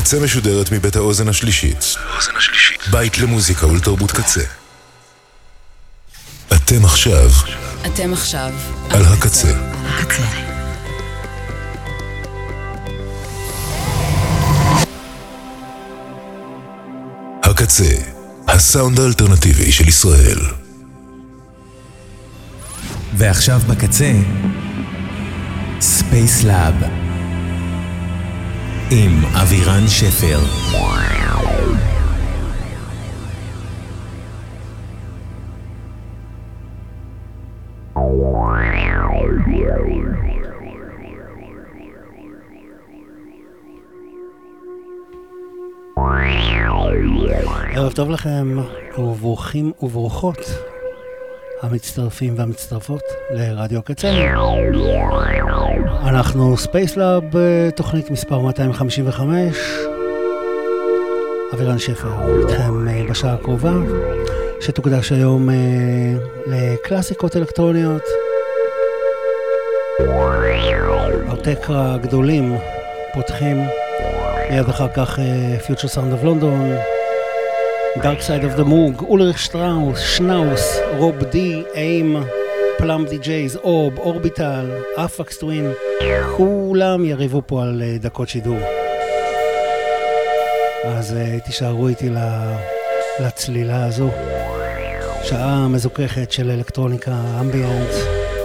הקצה משודרת מבית האוזן השלישית. בית למוזיקה ולתרבות קצה. אתם עכשיו אתם עכשיו על הקצה. הקצה. הקצה, הסאונד האלטרנטיבי של ישראל. ועכשיו בקצה, Spacelab עם אבירן שפר. ערב טוב לכם, וברוכים וברוכות המצטרפים והמצטרפות לרדיו הקצה. אנחנו Spacelab, תוכנית מספר 255. אבירן שפר איתכם אה, בשעה הקרובה, שתוקדש היום אה, לקלאסיקות אלקטרוניות. הטקרה הגדולים פותחים מיד אחר כך Future Sound of London, דארק סייד אוף דה מוג, אולריך שטראוס, שנאוס, רוב די, איים, פלאם די ג'ייז, אורב, אורביטל, אפקס טווין, כולם יריבו פה על אה, דקות שידור. אז uh, תישארו איתי לצלילה הזו. שעה מזוככת של אלקטרוניקה אמביאנט,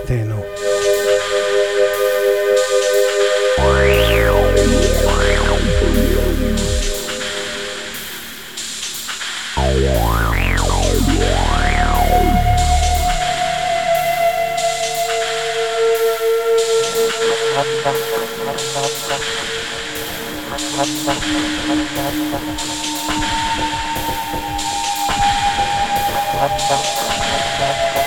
תהנו. Thank you.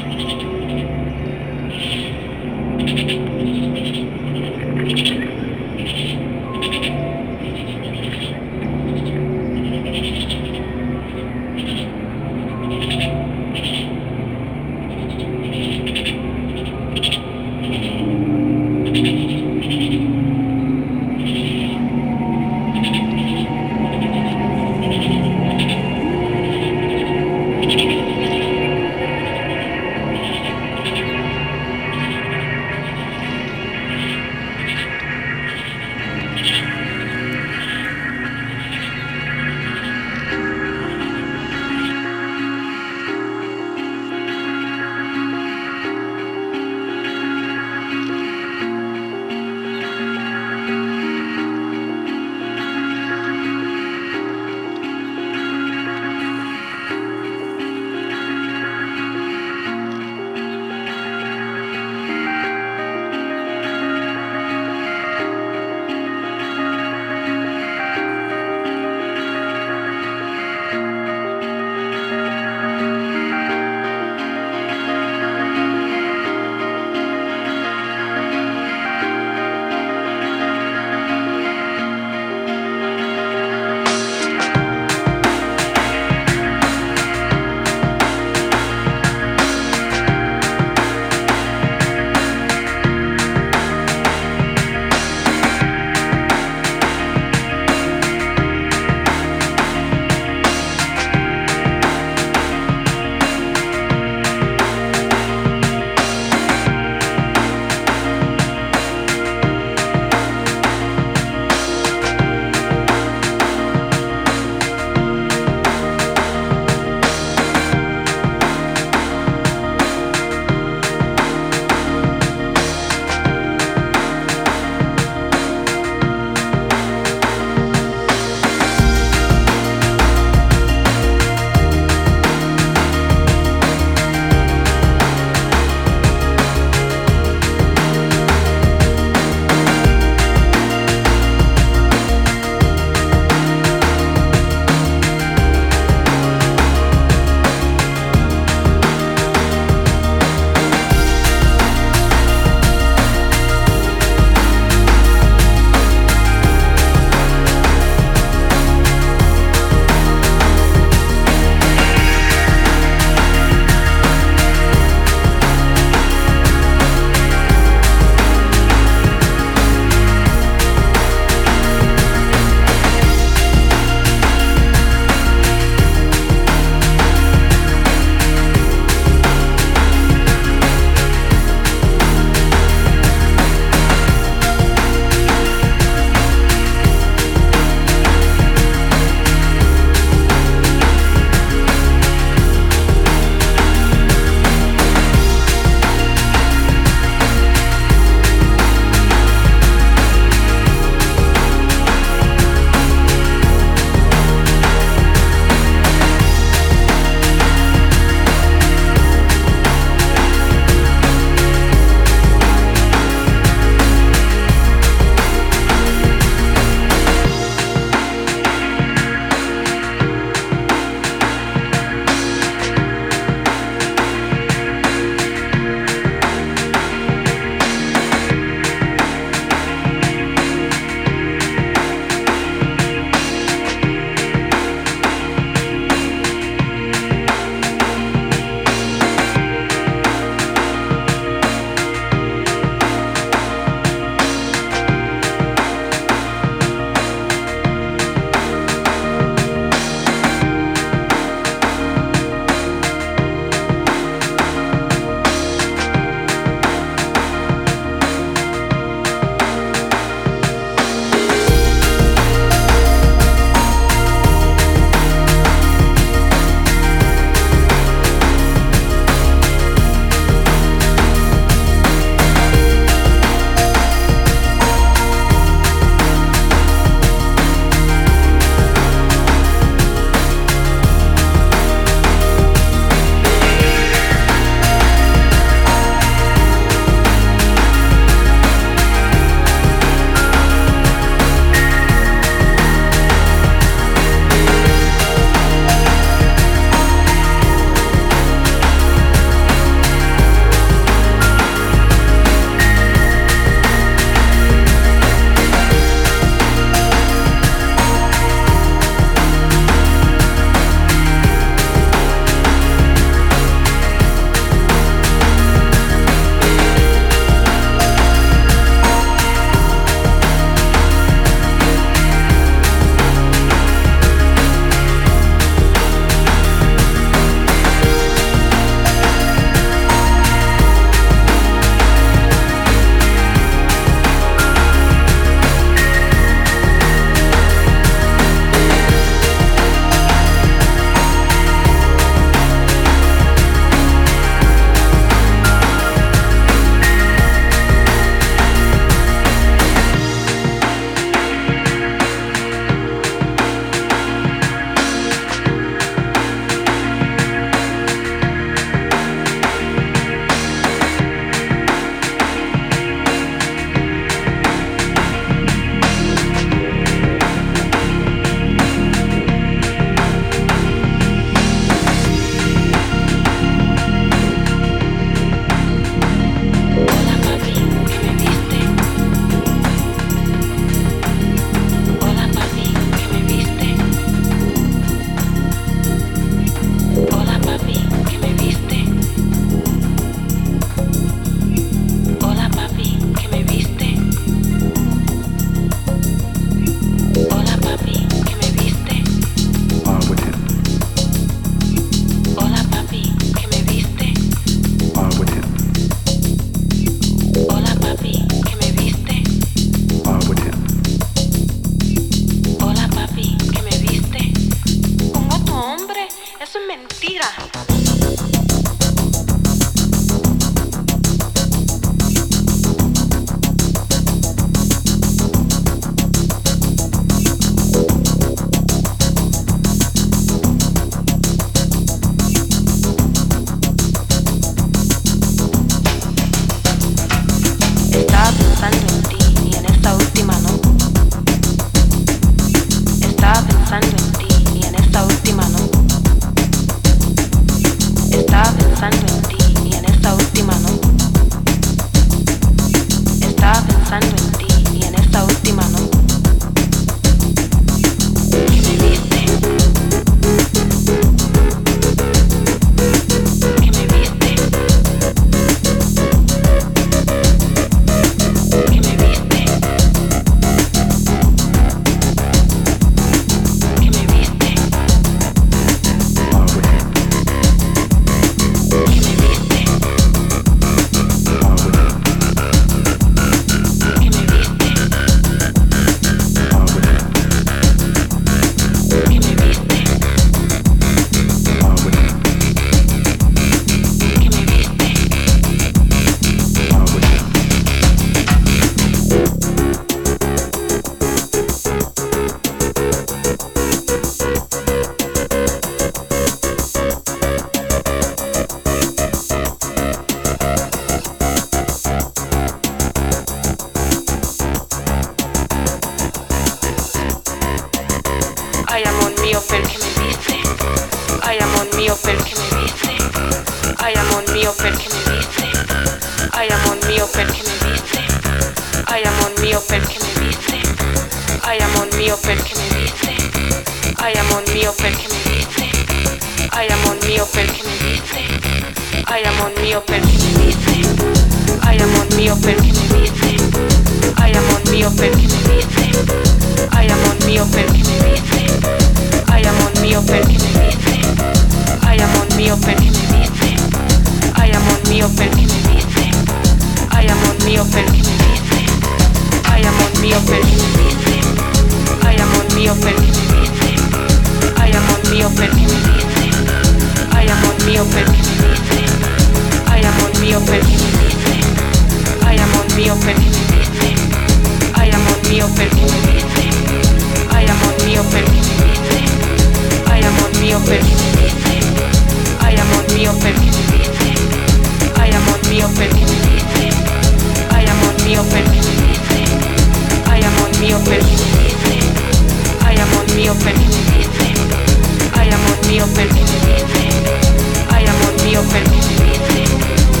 Your permanente.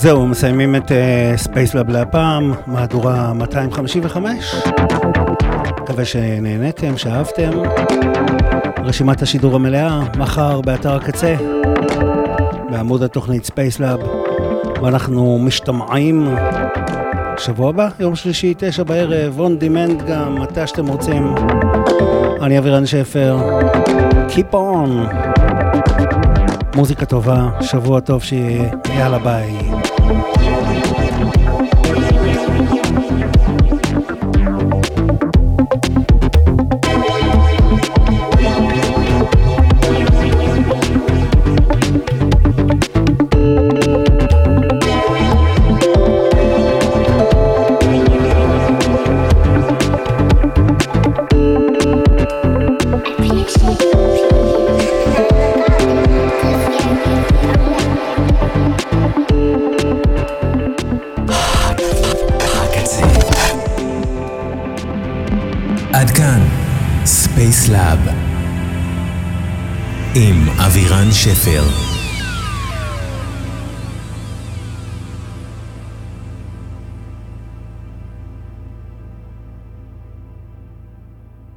זהו, מסיימים את Space uh, lab להפעם, מהדורה 255. מקווה שנהניתם, שאהבתם. רשימת השידור המלאה, מחר באתר הקצה, בעמוד התוכנית Spacelab, ואנחנו משתמעים שבוע הבא, יום שלישי, תשע בערב, on demand גם, מתי שאתם רוצים. אני אבירן שפר, Keep on. מוזיקה טובה, שבוע טוב שיהיה, יאללה ביי. עם אבירן שפר